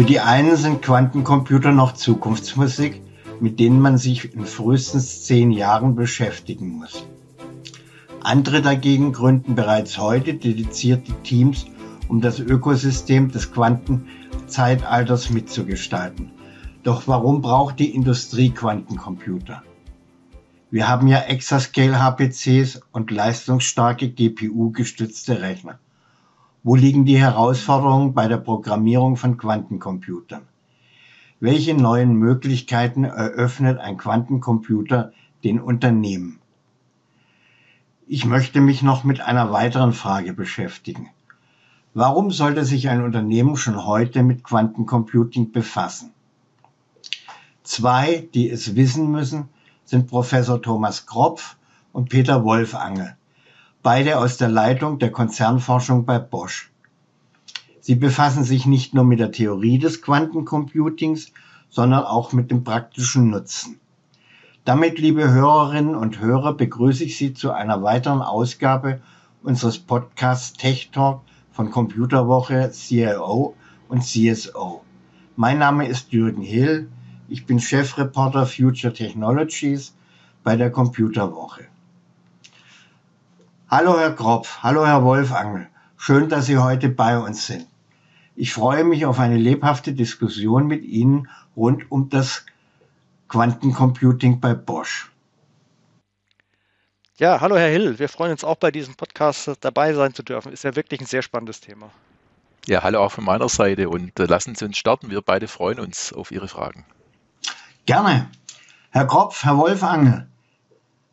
Für die einen sind Quantencomputer noch Zukunftsmusik, mit denen man sich in frühestens zehn Jahren beschäftigen muss. Andere dagegen gründen bereits heute dedizierte Teams, um das Ökosystem des Quantenzeitalters mitzugestalten. Doch warum braucht die Industrie Quantencomputer? Wir haben ja Exascale-HPCs und leistungsstarke GPU-gestützte Rechner. Wo liegen die Herausforderungen bei der Programmierung von Quantencomputern? Welche neuen Möglichkeiten eröffnet ein Quantencomputer den Unternehmen? Ich möchte mich noch mit einer weiteren Frage beschäftigen. Warum sollte sich ein Unternehmen schon heute mit Quantencomputing befassen? Zwei, die es wissen müssen, sind Professor Thomas Kropf und Peter Wolfangel, beide aus der Leitung der Konzernforschung bei Bosch. Sie befassen sich nicht nur mit der Theorie des Quantencomputings, sondern auch mit dem praktischen Nutzen. Damit, liebe Hörerinnen und Hörer, begrüße ich Sie zu einer weiteren Ausgabe unseres Podcasts Tech Talk von Computerwoche CIO und CSO. Mein Name ist Jürgen Hill. Ich bin Chefreporter Future Technologies bei der Computerwoche. Hallo Herr Kropf, hallo Herr Wolfangel. Schön, dass Sie heute bei uns sind. Ich freue mich auf eine lebhafte Diskussion mit Ihnen rund um das Quantencomputing bei Bosch. Ja, hallo Herr Hill. Wir freuen uns auch bei diesem Podcast dabei sein zu dürfen. Ist ja wirklich ein sehr spannendes Thema. Ja, hallo auch von meiner Seite und äh, lassen Sie uns starten. Wir beide freuen uns auf Ihre Fragen. Gerne. Herr Kropf, Herr Wolfangel,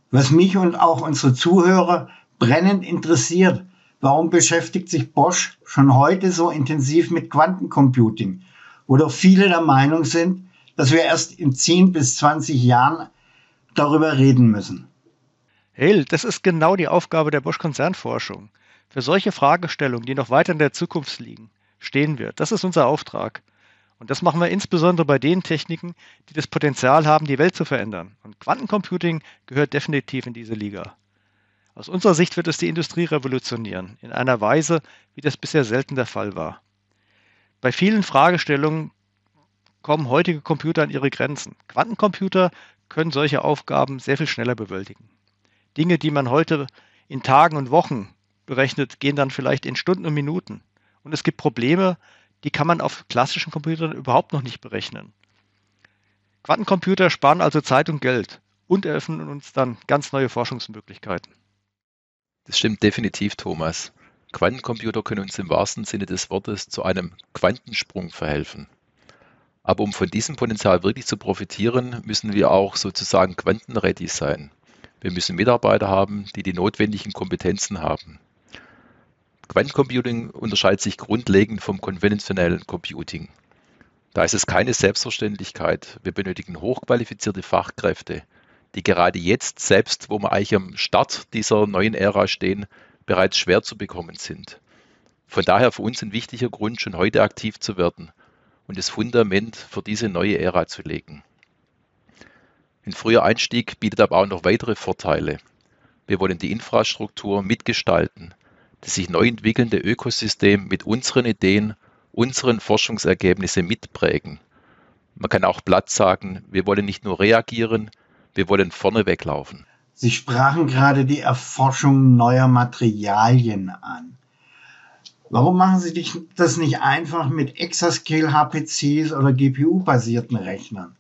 was mich und auch unsere Zuhörer brennend interessiert. Warum beschäftigt sich Bosch schon heute so intensiv mit Quantencomputing, wo doch viele der Meinung sind, dass wir erst in 10 bis 20 Jahren darüber reden müssen? Hill, das ist genau die Aufgabe der Bosch-Konzernforschung. Für solche Fragestellungen, die noch weiter in der Zukunft liegen, stehen wir. Das ist unser Auftrag. Und das machen wir insbesondere bei den Techniken, die das Potenzial haben, die Welt zu verändern. Und Quantencomputing gehört definitiv in diese Liga. Aus unserer Sicht wird es die Industrie revolutionieren, in einer Weise, wie das bisher selten der Fall war. Bei vielen Fragestellungen kommen heutige Computer an ihre Grenzen. Quantencomputer können solche Aufgaben sehr viel schneller bewältigen. Dinge, die man heute in Tagen und Wochen berechnet, gehen dann vielleicht in Stunden und Minuten. Und es gibt Probleme, die kann man auf klassischen Computern überhaupt noch nicht berechnen. Quantencomputer sparen also Zeit und Geld und eröffnen uns dann ganz neue Forschungsmöglichkeiten. Das stimmt definitiv, Thomas. Quantencomputer können uns im wahrsten Sinne des Wortes zu einem Quantensprung verhelfen. Aber um von diesem Potenzial wirklich zu profitieren, müssen wir auch sozusagen quantenready sein. Wir müssen Mitarbeiter haben, die die notwendigen Kompetenzen haben. Quantencomputing unterscheidet sich grundlegend vom konventionellen Computing. Da ist es keine Selbstverständlichkeit. Wir benötigen hochqualifizierte Fachkräfte, die gerade jetzt, selbst wo wir eigentlich am Start dieser neuen Ära stehen, bereits schwer zu bekommen sind. Von daher für uns ein wichtiger Grund, schon heute aktiv zu werden und das Fundament für diese neue Ära zu legen. Ein früher Einstieg bietet aber auch noch weitere Vorteile. Wir wollen die Infrastruktur mitgestalten, das sich neu entwickelnde Ökosystem mit unseren Ideen, unseren Forschungsergebnissen mitprägen. Man kann auch platt sagen, wir wollen nicht nur reagieren, wir wollen vorne weglaufen. Sie sprachen gerade die Erforschung neuer Materialien an. Warum machen Sie das nicht einfach mit Exascale HPCs oder GPU-basierten Rechnern?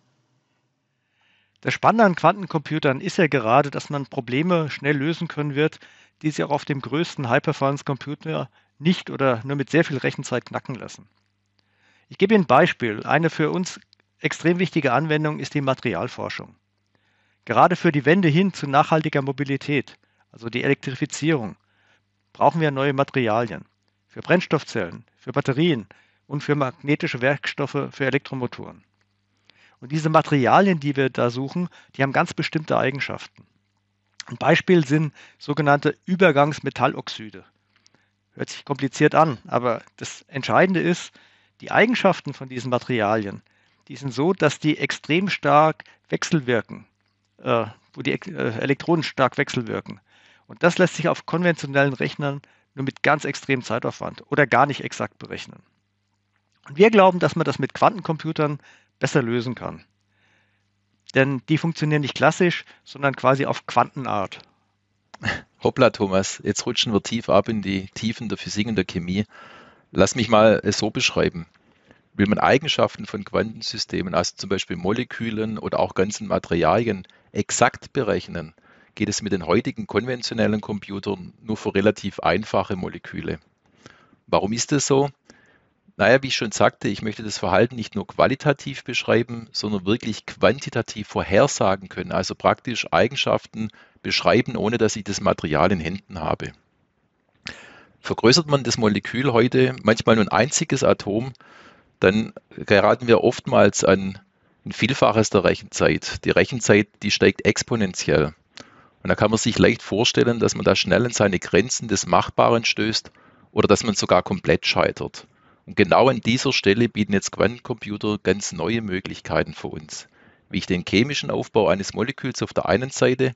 Das Spannende an Quantencomputern ist ja gerade, dass man Probleme schnell lösen können wird, die sich auch auf dem größten High-Performance-Computer nicht oder nur mit sehr viel Rechenzeit knacken lassen. Ich gebe Ihnen ein Beispiel. Eine für uns extrem wichtige Anwendung ist die Materialforschung. Gerade für die Wende hin zu nachhaltiger Mobilität, also die Elektrifizierung, brauchen wir neue Materialien. Für Brennstoffzellen, für Batterien und für magnetische Werkstoffe für Elektromotoren. Und diese Materialien, die wir da suchen, die haben ganz bestimmte Eigenschaften. Ein Beispiel sind sogenannte Übergangsmetalloxide. Hört sich kompliziert an, aber das Entscheidende ist, die Eigenschaften von diesen Materialien, die sind so, dass die extrem stark wechselwirken äh, wo die äh, Elektronen stark wechselwirken. Und das lässt sich auf konventionellen Rechnern nur mit ganz extremem Zeitaufwand oder gar nicht exakt berechnen. Und wir glauben, dass man das mit Quantencomputern besser lösen kann. Denn die funktionieren nicht klassisch, sondern quasi auf Quantenart. Hoppla, Thomas, jetzt rutschen wir tief ab in die Tiefen der Physik und der Chemie. Lass mich mal es so beschreiben. Will man Eigenschaften von Quantensystemen, also zum Beispiel Molekülen oder auch ganzen Materialien, exakt berechnen, geht es mit den heutigen konventionellen Computern nur für relativ einfache Moleküle. Warum ist das so? Naja, wie ich schon sagte, ich möchte das Verhalten nicht nur qualitativ beschreiben, sondern wirklich quantitativ vorhersagen können, also praktisch Eigenschaften beschreiben, ohne dass ich das Material in Händen habe. Vergrößert man das Molekül heute manchmal nur ein einziges Atom, dann geraten wir oftmals an ein Vielfaches der Rechenzeit. Die Rechenzeit, die steigt exponentiell. Und da kann man sich leicht vorstellen, dass man da schnell an seine Grenzen des Machbaren stößt oder dass man sogar komplett scheitert. Und genau an dieser Stelle bieten jetzt Quantencomputer ganz neue Möglichkeiten für uns, wie ich den chemischen Aufbau eines Moleküls auf der einen Seite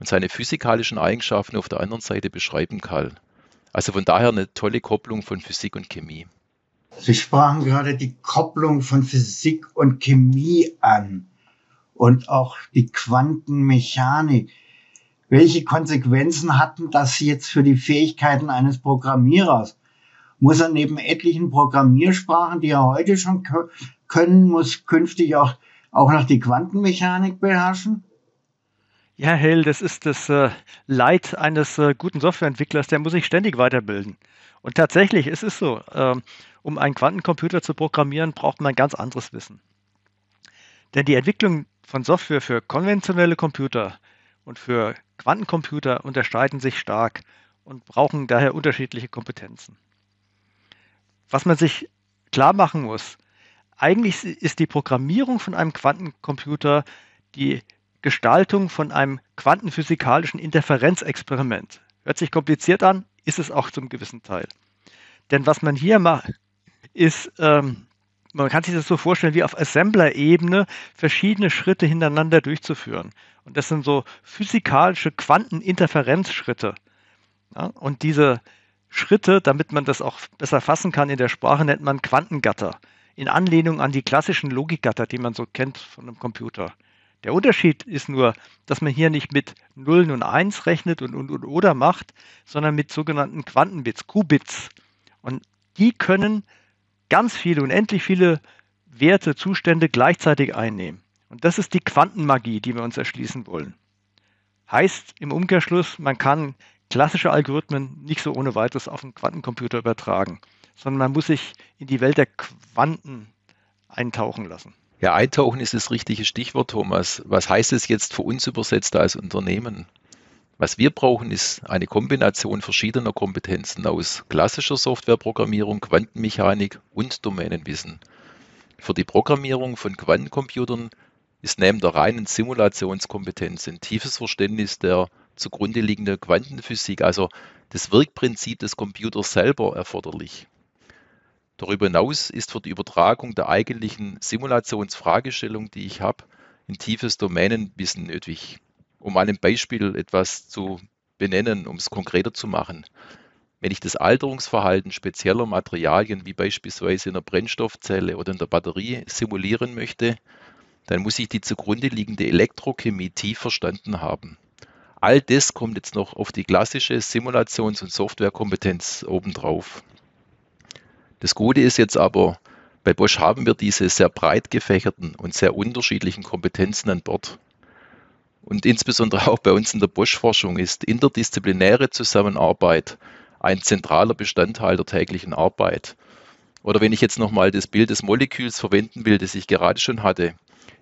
und seine physikalischen Eigenschaften auf der anderen Seite beschreiben kann. Also von daher eine tolle Kopplung von Physik und Chemie. Sie sprachen gerade die Kopplung von Physik und Chemie an und auch die Quantenmechanik. Welche Konsequenzen hatten das jetzt für die Fähigkeiten eines Programmierers? muss er neben etlichen Programmiersprachen, die er heute schon können muss, künftig auch, auch noch die Quantenmechanik beherrschen? Ja, Hell, das ist das äh, Leid eines äh, guten Softwareentwicklers, der muss sich ständig weiterbilden. Und tatsächlich ist es so, äh, um einen Quantencomputer zu programmieren, braucht man ganz anderes Wissen. Denn die Entwicklung von Software für konventionelle Computer und für Quantencomputer unterscheiden sich stark und brauchen daher unterschiedliche Kompetenzen was man sich klar machen muss, eigentlich ist die Programmierung von einem Quantencomputer die Gestaltung von einem quantenphysikalischen Interferenzexperiment. Hört sich kompliziert an, ist es auch zum gewissen Teil. Denn was man hier macht, ist, ähm, man kann sich das so vorstellen, wie auf Assembler-Ebene verschiedene Schritte hintereinander durchzuführen. Und das sind so physikalische Quanteninterferenzschritte. Ja, und diese Schritte, damit man das auch besser fassen kann in der Sprache, nennt man Quantengatter. In Anlehnung an die klassischen Logikgatter, die man so kennt von einem Computer. Der Unterschied ist nur, dass man hier nicht mit Nullen und Eins rechnet und, und, und oder macht, sondern mit sogenannten Quantenbits, Qubits. Und die können ganz viele, unendlich viele Werte, Zustände gleichzeitig einnehmen. Und das ist die Quantenmagie, die wir uns erschließen wollen. Heißt im Umkehrschluss, man kann klassische Algorithmen nicht so ohne weiteres auf einen Quantencomputer übertragen, sondern man muss sich in die Welt der Quanten eintauchen lassen. Ja, eintauchen ist das richtige Stichwort, Thomas. Was heißt es jetzt für uns übersetzt als Unternehmen? Was wir brauchen, ist eine Kombination verschiedener Kompetenzen aus klassischer Softwareprogrammierung, Quantenmechanik und Domänenwissen. Für die Programmierung von Quantencomputern ist neben der reinen Simulationskompetenz ein tiefes Verständnis der zugrunde liegende Quantenphysik, also das Wirkprinzip des Computers selber erforderlich. Darüber hinaus ist für die Übertragung der eigentlichen Simulationsfragestellung, die ich habe, ein tiefes Domänenwissen nötig. Um an einem Beispiel etwas zu benennen, um es konkreter zu machen. Wenn ich das Alterungsverhalten spezieller Materialien wie beispielsweise in der Brennstoffzelle oder in der Batterie simulieren möchte, dann muss ich die zugrunde liegende Elektrochemie tief verstanden haben. All das kommt jetzt noch auf die klassische Simulations- und Softwarekompetenz obendrauf. Das Gute ist jetzt aber, bei Bosch haben wir diese sehr breit gefächerten und sehr unterschiedlichen Kompetenzen an Bord. Und insbesondere auch bei uns in der Bosch-Forschung ist interdisziplinäre Zusammenarbeit ein zentraler Bestandteil der täglichen Arbeit. Oder wenn ich jetzt nochmal das Bild des Moleküls verwenden will, das ich gerade schon hatte,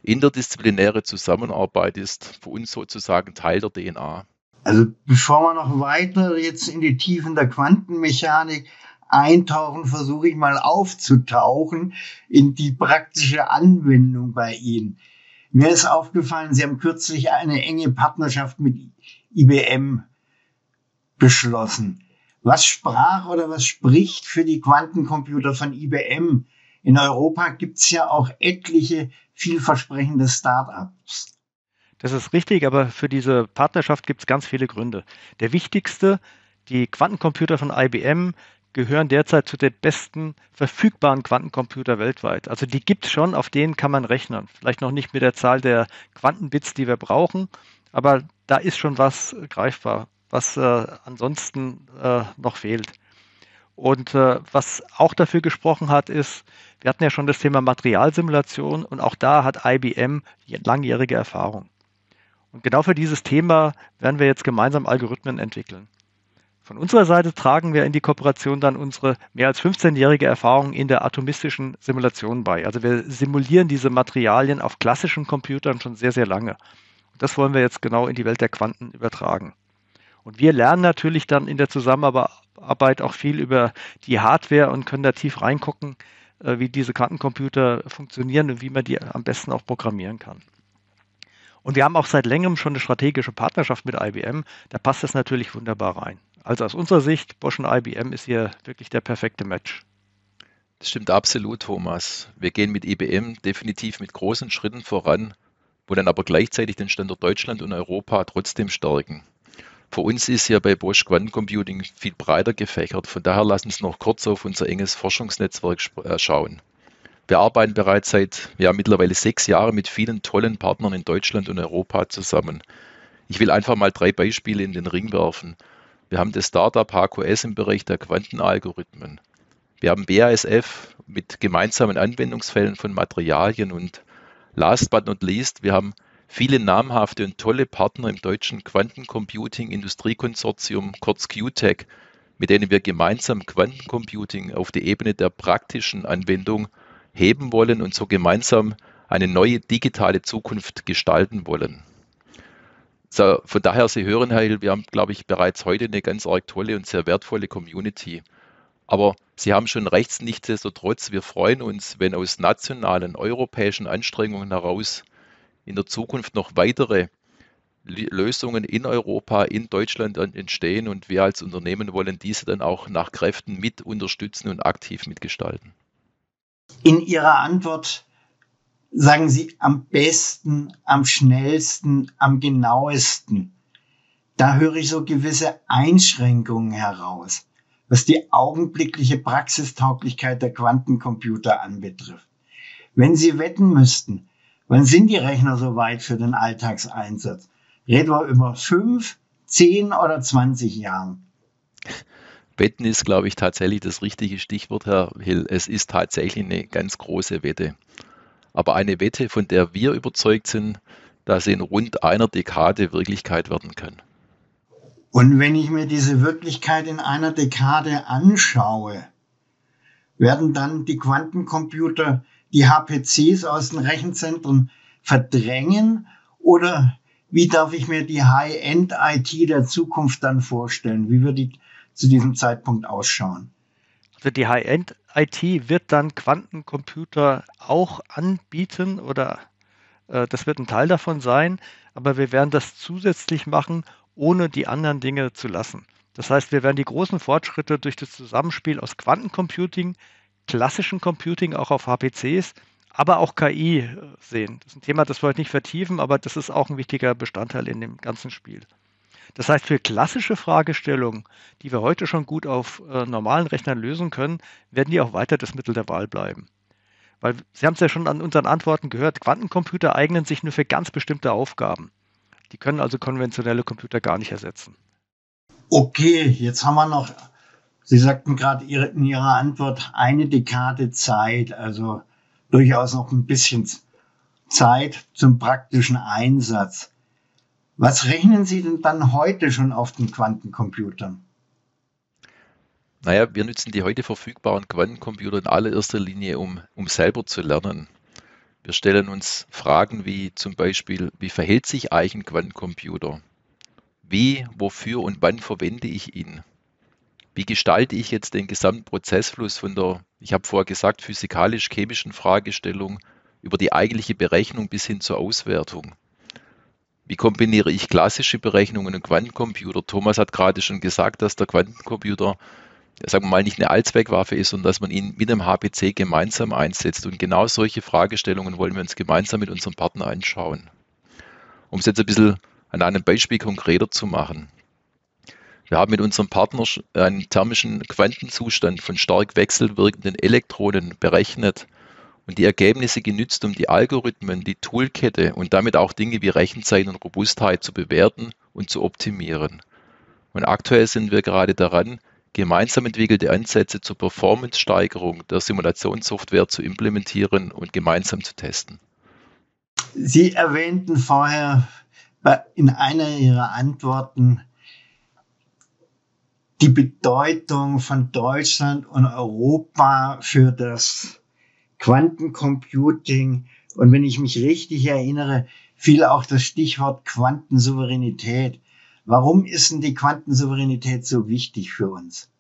interdisziplinäre Zusammenarbeit ist für uns sozusagen Teil der DNA. Also bevor wir noch weiter jetzt in die Tiefen der Quantenmechanik eintauchen, versuche ich mal aufzutauchen in die praktische Anwendung bei Ihnen. Mir ist aufgefallen, Sie haben kürzlich eine enge Partnerschaft mit IBM beschlossen. Was sprach oder was spricht für die Quantencomputer von IBM? In Europa gibt's ja auch etliche vielversprechende Startups. Das ist richtig, aber für diese Partnerschaft gibt es ganz viele Gründe. Der wichtigste, die Quantencomputer von IBM gehören derzeit zu den besten verfügbaren Quantencomputer weltweit. Also die gibt es schon, auf denen kann man rechnen. Vielleicht noch nicht mit der Zahl der Quantenbits, die wir brauchen, aber da ist schon was greifbar, was äh, ansonsten äh, noch fehlt. Und äh, was auch dafür gesprochen hat, ist, wir hatten ja schon das Thema Materialsimulation und auch da hat IBM langjährige Erfahrung. Und genau für dieses Thema werden wir jetzt gemeinsam Algorithmen entwickeln. Von unserer Seite tragen wir in die Kooperation dann unsere mehr als 15-jährige Erfahrung in der atomistischen Simulation bei. Also wir simulieren diese Materialien auf klassischen Computern schon sehr, sehr lange. Das wollen wir jetzt genau in die Welt der Quanten übertragen. Und wir lernen natürlich dann in der Zusammenarbeit auch viel über die Hardware und können da tief reingucken, äh, wie diese Quantencomputer funktionieren und wie man die am besten auch programmieren kann. Und wir haben auch seit längerem schon eine strategische Partnerschaft mit IBM. Da passt das natürlich wunderbar rein. Also aus unserer Sicht, Bosch und IBM ist hier wirklich der perfekte Match. Das stimmt absolut, Thomas. Wir gehen mit IBM definitiv mit großen Schritten voran, wo dann aber gleichzeitig den Standort Deutschland und Europa trotzdem stärken. Für uns ist ja bei Bosch Quantencomputing viel breiter gefächert. Von daher lassen uns noch kurz auf unser enges Forschungsnetzwerk äh, schauen. Wir arbeiten bereits seit ja, mittlerweile sechs Jahren mit vielen tollen Partnern in Deutschland und Europa zusammen. Ich will einfach mal drei Beispiele in den Ring werfen. Wir haben das Startup HQS im Bereich der Quantenalgorithmen. Wir haben BASF mit gemeinsamen Anwendungsfällen von Materialien und last but not least, wir haben viele namhafte und tolle Partner im deutschen Quantencomputing-Industriekonsortium, kurz QTech, mit denen wir gemeinsam Quantencomputing auf die Ebene der praktischen Anwendung heben wollen und so gemeinsam eine neue digitale Zukunft gestalten wollen. So, von daher, Sie hören, Herr Hill, wir haben, glaube ich, bereits heute eine ganz arg tolle und sehr wertvolle Community. Aber Sie haben schon recht, nichtsdestotrotz, wir freuen uns, wenn aus nationalen, europäischen Anstrengungen heraus in der Zukunft noch weitere Lösungen in Europa, in Deutschland entstehen und wir als Unternehmen wollen diese dann auch nach Kräften mit unterstützen und aktiv mitgestalten. In Ihrer Antwort sagen Sie am besten, am schnellsten, am genauesten. Da höre ich so gewisse Einschränkungen heraus, was die augenblickliche Praxistauglichkeit der Quantencomputer anbetrifft. Wenn Sie wetten müssten, Wann sind die Rechner soweit für den Alltagseinsatz? Reden wir über fünf, zehn oder zwanzig Jahren? Wetten ist, glaube ich, tatsächlich das richtige Stichwort, Herr Hill. Es ist tatsächlich eine ganz große Wette. Aber eine Wette, von der wir überzeugt sind, dass sie in rund einer Dekade Wirklichkeit werden kann. Und wenn ich mir diese Wirklichkeit in einer Dekade anschaue, werden dann die Quantencomputer die HPCs aus den Rechenzentren verdrängen oder wie darf ich mir die High-End-IT der Zukunft dann vorstellen? Wie wird die zu diesem Zeitpunkt ausschauen? Also die High-End-IT wird dann Quantencomputer auch anbieten oder äh, das wird ein Teil davon sein, aber wir werden das zusätzlich machen, ohne die anderen Dinge zu lassen. Das heißt, wir werden die großen Fortschritte durch das Zusammenspiel aus Quantencomputing, klassischen Computing auch auf HPCs, aber auch KI äh, sehen. Das ist ein Thema, das wir heute nicht vertiefen, aber das ist auch ein wichtiger Bestandteil in dem ganzen Spiel. Das heißt, für klassische Fragestellungen, die wir heute schon gut auf äh, normalen Rechnern lösen können, werden die auch weiter das Mittel der Wahl bleiben. Weil Sie haben es ja schon an unseren Antworten gehört, Quantencomputer eignen sich nur für ganz bestimmte Aufgaben. Die können also konventionelle Computer gar nicht ersetzen. Okay, jetzt haben wir noch Sie sagten gerade in Ihrer Antwort eine Dekade Zeit, also durchaus noch ein bisschen Zeit zum praktischen Einsatz. Was rechnen Sie denn dann heute schon auf den Quantencomputern? Naja, wir nutzen die heute verfügbaren Quantencomputer in allererster Linie, um, um selber zu lernen. Wir stellen uns Fragen wie zum Beispiel, wie verhält sich eigentlich ein Quantencomputer? Wie, wofür und wann verwende ich ihn? wie gestalte ich jetzt den gesamten Prozessfluss von der, ich habe vorher gesagt, physikalisch-chemischen Fragestellung über die eigentliche Berechnung bis hin zur Auswertung? Wie kombiniere ich klassische Berechnungen und Quantencomputer? Thomas hat gerade schon gesagt, dass der Quantencomputer, sagen wir mal, nicht eine Allzweckwaffe ist, sondern dass man ihn mit dem HPC gemeinsam einsetzt. Und genau solche Fragestellungen wollen wir uns gemeinsam mit unserem Partner anschauen. Um es jetzt ein bisschen an einem Beispiel konkreter zu machen. Wir haben mit unserem Partner einen thermischen Quantenzustand von stark wechselwirkenden Elektronen berechnet und die Ergebnisse genützt, um die Algorithmen, die Toolkette und damit auch Dinge wie Rechenzeit und Robustheit zu bewerten und zu optimieren. Und aktuell sind wir gerade daran, gemeinsam entwickelte Ansätze zur Performance-Steigerung der Simulationssoftware zu implementieren und gemeinsam zu testen. Sie erwähnten vorher in einer Ihrer Antworten die Bedeutung von Deutschland und Europa für das Quantencomputing. Und wenn ich mich richtig erinnere, fiel auch das Stichwort Quantensouveränität. Warum ist denn die Quantensouveränität so wichtig für uns?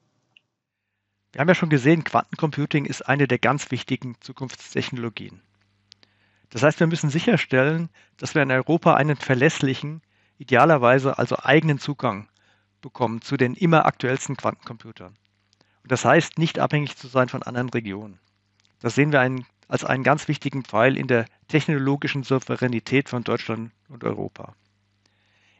Wir haben ja schon gesehen, Quantencomputing ist eine der ganz wichtigen Zukunftstechnologien. Das heißt, wir müssen sicherstellen, dass wir in Europa einen verlässlichen, idealerweise also eigenen Zugang bekommen zu den immer aktuellsten Quantencomputern. Und das heißt, nicht abhängig zu sein von anderen Regionen. Das sehen wir einen, als einen ganz wichtigen Pfeil in der technologischen Souveränität von Deutschland und Europa.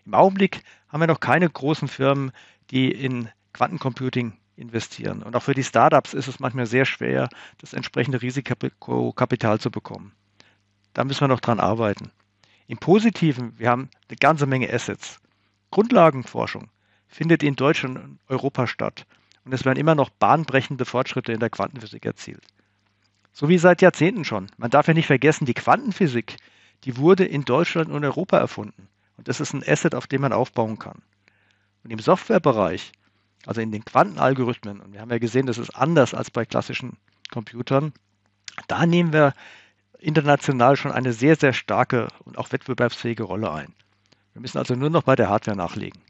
Im Augenblick haben wir noch keine großen Firmen, die in Quantencomputing investieren. Und auch für die Startups ist es manchmal sehr schwer, das entsprechende Risikokapital zu bekommen. Da müssen wir noch dran arbeiten. Im Positiven, wir haben eine ganze Menge Assets. Grundlagenforschung findet in Deutschland und Europa statt. Und es werden immer noch bahnbrechende Fortschritte in der Quantenphysik erzielt. So wie seit Jahrzehnten schon. Man darf ja nicht vergessen, die Quantenphysik, die wurde in Deutschland und Europa erfunden. Und das ist ein Asset, auf dem man aufbauen kann. Und im Softwarebereich, also in den Quantenalgorithmen, und wir haben ja gesehen, das ist anders als bei klassischen Computern, da nehmen wir international schon eine sehr, sehr starke und auch wettbewerbsfähige Rolle ein. Wir müssen also nur noch bei der Hardware nachlegen.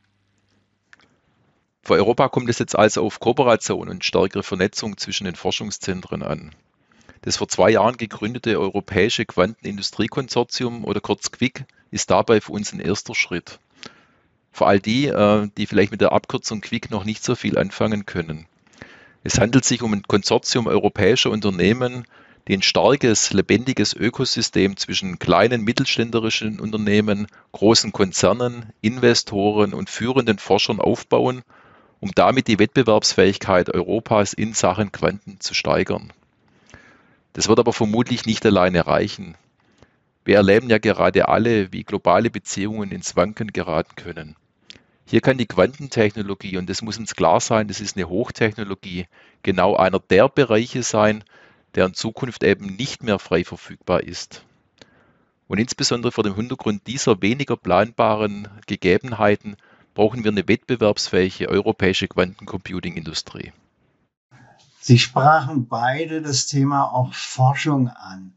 Für Europa kommt es jetzt also auf Kooperation und stärkere Vernetzung zwischen den Forschungszentren an. Das vor zwei Jahren gegründete Europäische Quantenindustriekonsortium oder kurz QUIC ist dabei für uns ein erster Schritt. Für all die, äh, die vielleicht mit der Abkürzung QUIC noch nicht so viel anfangen können. Es handelt sich um ein Konsortium europäischer Unternehmen, die ein starkes, lebendiges Ökosystem zwischen kleinen mittelständischen Unternehmen, großen Konzernen, Investoren und führenden Forschern aufbauen, um damit die Wettbewerbsfähigkeit Europas in Sachen Quanten zu steigern. Das wird aber vermutlich nicht alleine reichen. Wir erleben ja gerade alle, wie globale Beziehungen ins Wanken geraten können. Hier kann die Quantentechnologie, und das muss uns klar sein, das ist eine Hochtechnologie, genau einer der Bereiche sein, der in Zukunft eben nicht mehr frei verfügbar ist. Und insbesondere vor dem Hintergrund dieser weniger planbaren Gegebenheiten brauchen wir eine wettbewerbsfähige europäische Quantencomputing-Industrie. Sie sprachen beide das Thema auch Forschung an.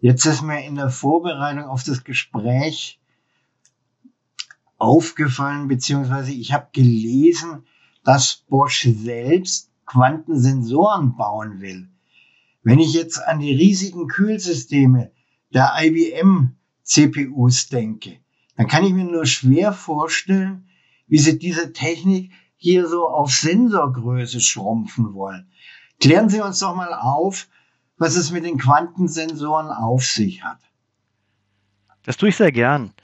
Jetzt ist mir in der Vorbereitung auf das Gespräch aufgefallen, beziehungsweise ich habe gelesen, dass Bosch selbst Quantensensoren bauen will. Wenn ich jetzt an die riesigen Kühlsysteme der IBM CPUs denke, dann kann ich mir nur schwer vorstellen, wie sie diese Technik hier so auf Sensorgröße schrumpfen wollen. Klären Sie uns doch mal auf, was es mit den Quantensensoren auf sich hat. Das tue ich sehr gern.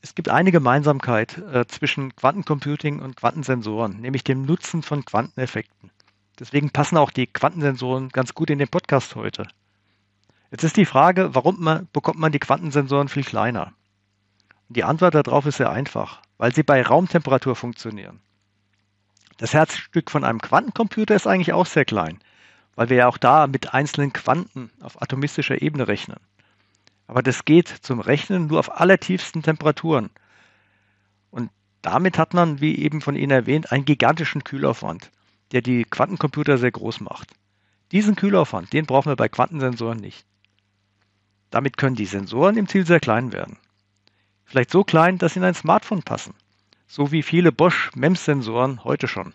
Es gibt eine Gemeinsamkeit äh, zwischen Quantencomputing und Quantensensoren, nämlich dem Nutzen von Quanteneffekten. Deswegen passen auch die Quantensensoren ganz gut in den Podcast heute. Jetzt ist die Frage, warum man, bekommt man die Quantensensoren viel kleiner? Und die Antwort darauf ist sehr einfach, weil sie bei Raumtemperatur funktionieren. Das Herzstück von einem Quantencomputer ist eigentlich auch sehr klein, weil wir ja auch da mit einzelnen Quanten auf atomistischer Ebene rechnen. Aber das geht zum Rechnen nur auf allertiefsten Temperaturen. Und damit hat man, wie eben von Ihnen erwähnt, einen gigantischen Kühlaufwand, der die Quantencomputer sehr groß macht. Diesen Kühlaufwand, den brauchen wir bei Quantensensoren nicht. Damit können die Sensoren im Ziel sehr klein werden. Vielleicht so klein, dass sie in ein Smartphone passen so wie viele Bosch MEMS-Sensoren heute schon.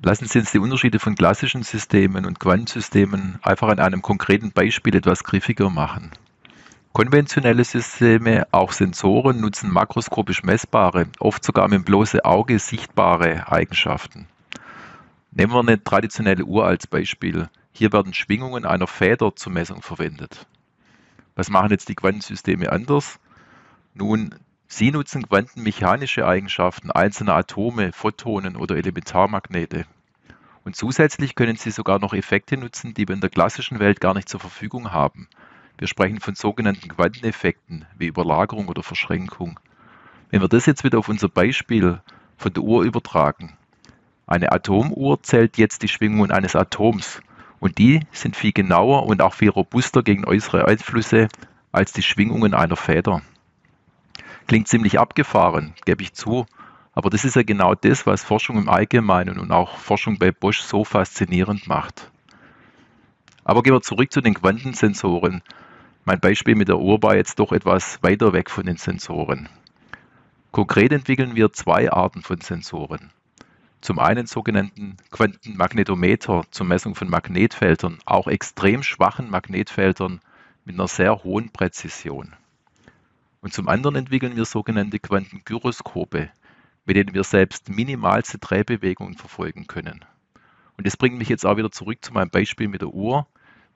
Lassen Sie uns die Unterschiede von klassischen Systemen und Quantensystemen einfach an einem konkreten Beispiel etwas griffiger machen. Konventionelle Systeme, auch Sensoren, nutzen makroskopisch messbare, oft sogar mit dem bloßen Auge sichtbare Eigenschaften. Nehmen wir eine traditionelle Uhr als Beispiel. Hier werden Schwingungen einer Feder zur Messung verwendet. Was machen jetzt die Quantensysteme anders? Nun, Sie nutzen quantenmechanische Eigenschaften einzelner Atome, Photonen oder Elementarmagnete. Und zusätzlich können Sie sogar noch Effekte nutzen, die wir in der klassischen Welt gar nicht zur Verfügung haben. Wir sprechen von sogenannten Quanteneffekten wie Überlagerung oder Verschränkung. Wenn wir das jetzt wieder auf unser Beispiel von der Uhr übertragen. Eine Atomuhr zählt jetzt die Schwingungen eines Atoms und die sind viel genauer und auch viel robuster gegen äußere Einflüsse als die Schwingungen einer Feder. Klingt ziemlich abgefahren, gebe ich zu, aber das ist ja genau das, was Forschung im Allgemeinen und auch Forschung bei Bosch so faszinierend macht. Aber gehen wir zurück zu den Quantensensoren. Mein Beispiel mit der Uhr war jetzt doch etwas weiter weg von den Sensoren. Konkret entwickeln wir zwei Arten von Sensoren. Zum einen sogenannten Quantenmagnetometer zur Messung von Magnetfeldern, auch extrem schwachen Magnetfeldern mit einer sehr hohen Präzision. Und zum anderen entwickeln wir sogenannte Quantengyroskope, mit denen wir selbst minimalste Drehbewegungen verfolgen können. Und das bringt mich jetzt auch wieder zurück zu meinem Beispiel mit der Uhr.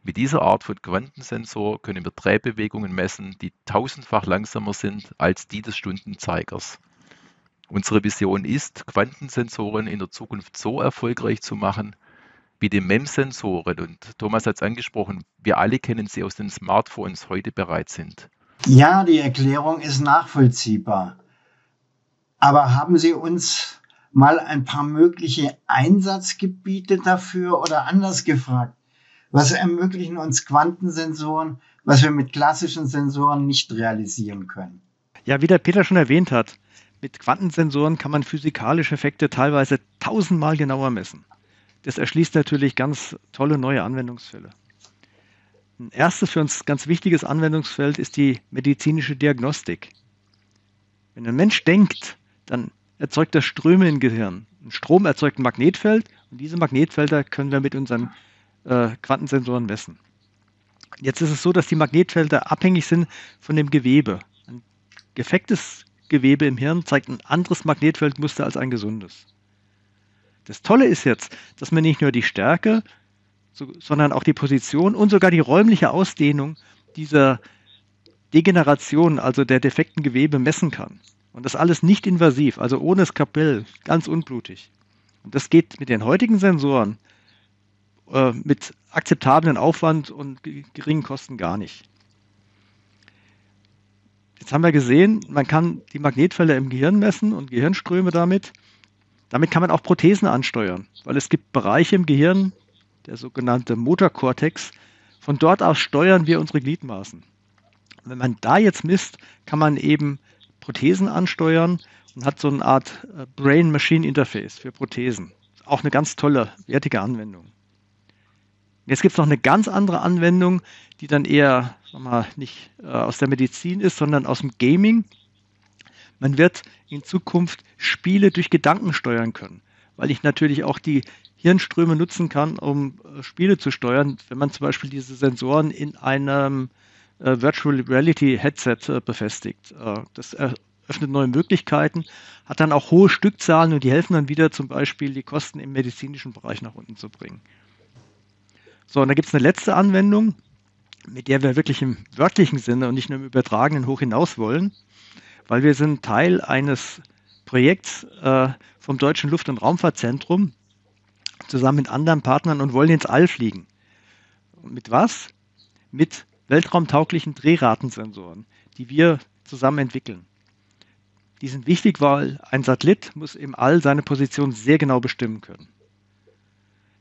Mit dieser Art von Quantensensor können wir Drehbewegungen messen, die tausendfach langsamer sind als die des Stundenzeigers. Unsere Vision ist, Quantensensoren in der Zukunft so erfolgreich zu machen, wie die MEM-Sensoren. Und Thomas hat es angesprochen, wir alle kennen sie aus den Smartphones heute bereit sind. Ja, die Erklärung ist nachvollziehbar. Aber haben Sie uns mal ein paar mögliche Einsatzgebiete dafür oder anders gefragt? Was ermöglichen uns Quantensensoren, was wir mit klassischen Sensoren nicht realisieren können? Ja, wie der Peter schon erwähnt hat, mit Quantensensoren kann man physikalische Effekte teilweise tausendmal genauer messen. Das erschließt natürlich ganz tolle neue Anwendungsfälle. Ein erstes für uns ganz wichtiges Anwendungsfeld ist die medizinische Diagnostik. Wenn ein Mensch denkt, dann erzeugt er Ströme im Gehirn. Ein Strom erzeugt ein Magnetfeld und diese Magnetfelder können wir mit unseren äh, Quantensensoren messen. Jetzt ist es so, dass die Magnetfelder abhängig sind von dem Gewebe. Ein defektes Gewebe im Hirn zeigt ein anderes Magnetfeldmuster als ein gesundes. Das Tolle ist jetzt, dass man nicht nur die Stärke, sondern auch die Position und sogar die räumliche Ausdehnung dieser Degeneration, also der defekten Gewebe, messen kann. Und das alles nicht invasiv, also ohne Skapell, ganz unblutig. Und das geht mit den heutigen Sensoren äh, mit akzeptablen Aufwand und geringen Kosten gar nicht. Jetzt haben wir gesehen, man kann die Magnetfelder im Gehirn messen und Gehirnströme damit. Damit kann man auch Prothesen ansteuern, weil es gibt Bereiche im Gehirn, der sogenannte Motorkortex. Von dort aus steuern wir unsere Gliedmaßen. wenn man da jetzt misst, kann man eben Prothesen ansteuern und hat so eine Art äh, Brain-Machine-Interface für Prothesen. Auch eine ganz tolle, wertige Anwendung. Jetzt gibt es noch eine ganz andere Anwendung, die dann eher mal, nicht äh, aus der Medizin ist, sondern aus dem Gaming. Man wird in Zukunft Spiele durch Gedanken steuern können, weil ich natürlich auch die Hirnströme nutzen kann, um äh, Spiele zu steuern. Wenn man zum Beispiel diese Sensoren in einem äh, Virtual Reality Headset äh, befestigt. Das eröffnet neue Möglichkeiten, hat dann auch hohe Stückzahlen und die helfen dann wieder zum Beispiel die Kosten im medizinischen Bereich nach unten zu bringen. So, und da gibt es eine letzte Anwendung, mit der wir wirklich im wörtlichen Sinne und nicht nur im übertragenen hoch hinaus wollen, weil wir sind Teil eines Projekts äh, vom Deutschen Luft- und Raumfahrtzentrum zusammen mit anderen Partnern und wollen ins All fliegen. Und mit was? Mit weltraumtauglichen Drehratensensoren, die wir zusammen entwickeln. Die sind wichtig, weil ein Satellit muss im All seine Position sehr genau bestimmen können.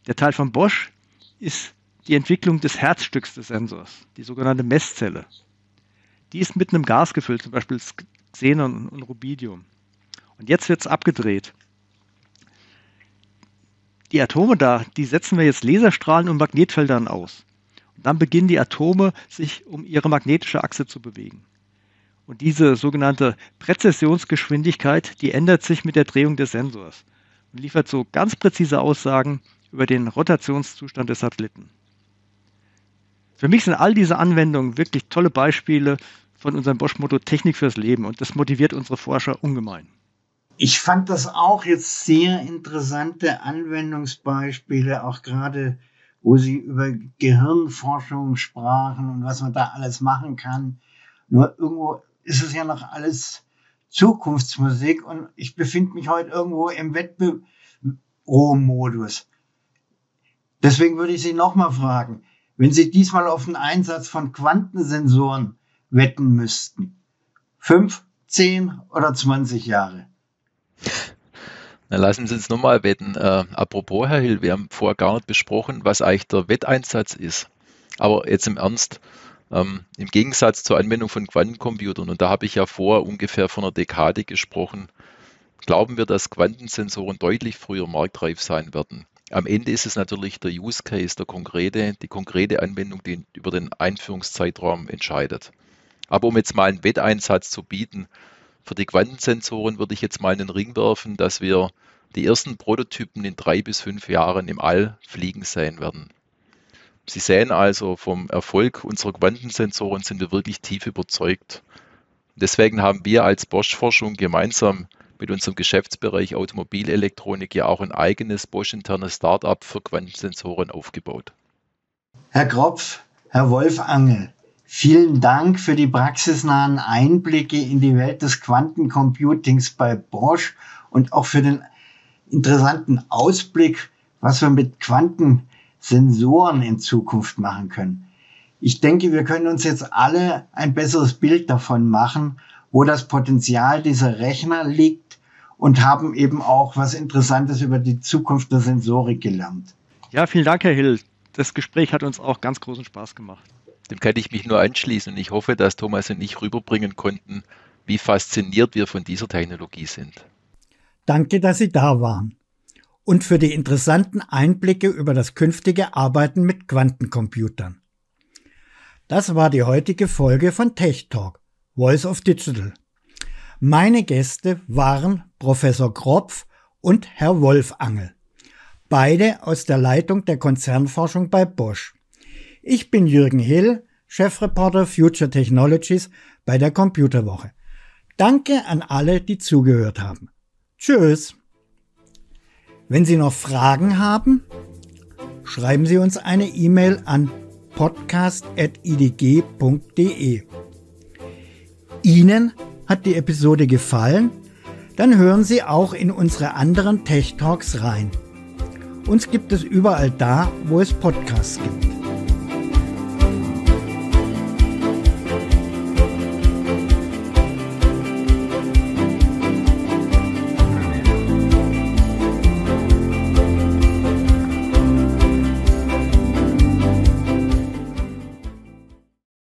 Der Teil von Bosch ist die Entwicklung des Herzstücks des Sensors, die sogenannte Messzelle. Die ist mit einem Gas gefüllt, zum Beispiel Xenon und Rubidium. Und jetzt wird es abgedreht. Die Atome da, die setzen wir jetzt Laserstrahlen und Magnetfeldern aus. Und dann beginnen die Atome sich um ihre magnetische Achse zu bewegen. Und diese sogenannte Präzessionsgeschwindigkeit, die ändert sich mit der Drehung des Sensors und liefert so ganz präzise Aussagen über den Rotationszustand des Satelliten. Für mich sind all diese Anwendungen wirklich tolle Beispiele von unserem Bosch-Motto Technik fürs Leben und das motiviert unsere Forscher ungemein. Ich fand das auch jetzt sehr interessante Anwendungsbeispiele, auch gerade wo Sie über Gehirnforschung sprachen und was man da alles machen kann. Nur irgendwo ist es ja noch alles Zukunftsmusik und ich befinde mich heute irgendwo im Wettbüro-Modus. Deswegen würde ich Sie nochmal fragen, wenn Sie diesmal auf den Einsatz von Quantensensoren wetten müssten, fünf, zehn oder zwanzig Jahre? Na, lassen Sie uns nochmal wetten. Äh, apropos, Herr Hill, wir haben vorher gar nicht besprochen, was eigentlich der Wetteinsatz ist. Aber jetzt im Ernst, ähm, im Gegensatz zur Anwendung von Quantencomputern, und da habe ich ja vor ungefähr von einer Dekade gesprochen, glauben wir, dass Quantensensoren deutlich früher marktreif sein werden. Am Ende ist es natürlich der Use Case, der konkrete, die konkrete Anwendung, die über den Einführungszeitraum entscheidet. Aber um jetzt mal einen Wetteinsatz zu bieten, für die Quantensensoren würde ich jetzt mal einen Ring werfen, dass wir die ersten Prototypen in drei bis fünf Jahren im All fliegen sehen werden. Sie sehen also, vom Erfolg unserer Quantensensoren sind wir wirklich tief überzeugt. Deswegen haben wir als Bosch Forschung gemeinsam mit unserem Geschäftsbereich Automobilelektronik ja auch ein eigenes Bosch-internes Startup für Quantensensoren aufgebaut. Herr Kropf, Herr Wolfangel, Vielen Dank für die praxisnahen Einblicke in die Welt des Quantencomputings bei Bosch und auch für den interessanten Ausblick, was wir mit Quantensensoren in Zukunft machen können. Ich denke, wir können uns jetzt alle ein besseres Bild davon machen, wo das Potenzial dieser Rechner liegt und haben eben auch was Interessantes über die Zukunft der Sensorik gelernt. Ja, vielen Dank, Herr Hill. Das Gespräch hat uns auch ganz großen Spaß gemacht. Dem kann ich mich nur anschließen und ich hoffe, dass Thomas und ich rüberbringen konnten, wie fasziniert wir von dieser Technologie sind. Danke, dass Sie da waren und für die interessanten Einblicke über das künftige Arbeiten mit Quantencomputern. Das war die heutige Folge von Tech Talk, Voice of Digital. Meine Gäste waren Professor Kropf und Herr Wolfangel, beide aus der Leitung der Konzernforschung bei Bosch. Ich bin Jürgen Hill, Chefreporter Future Technologies bei der Computerwoche. Danke an alle, die zugehört haben. Tschüss. Wenn Sie noch Fragen haben, schreiben Sie uns eine E-Mail an podcast.idg.de. Ihnen hat die Episode gefallen? Dann hören Sie auch in unsere anderen Tech Talks rein. Uns gibt es überall da, wo es Podcasts gibt.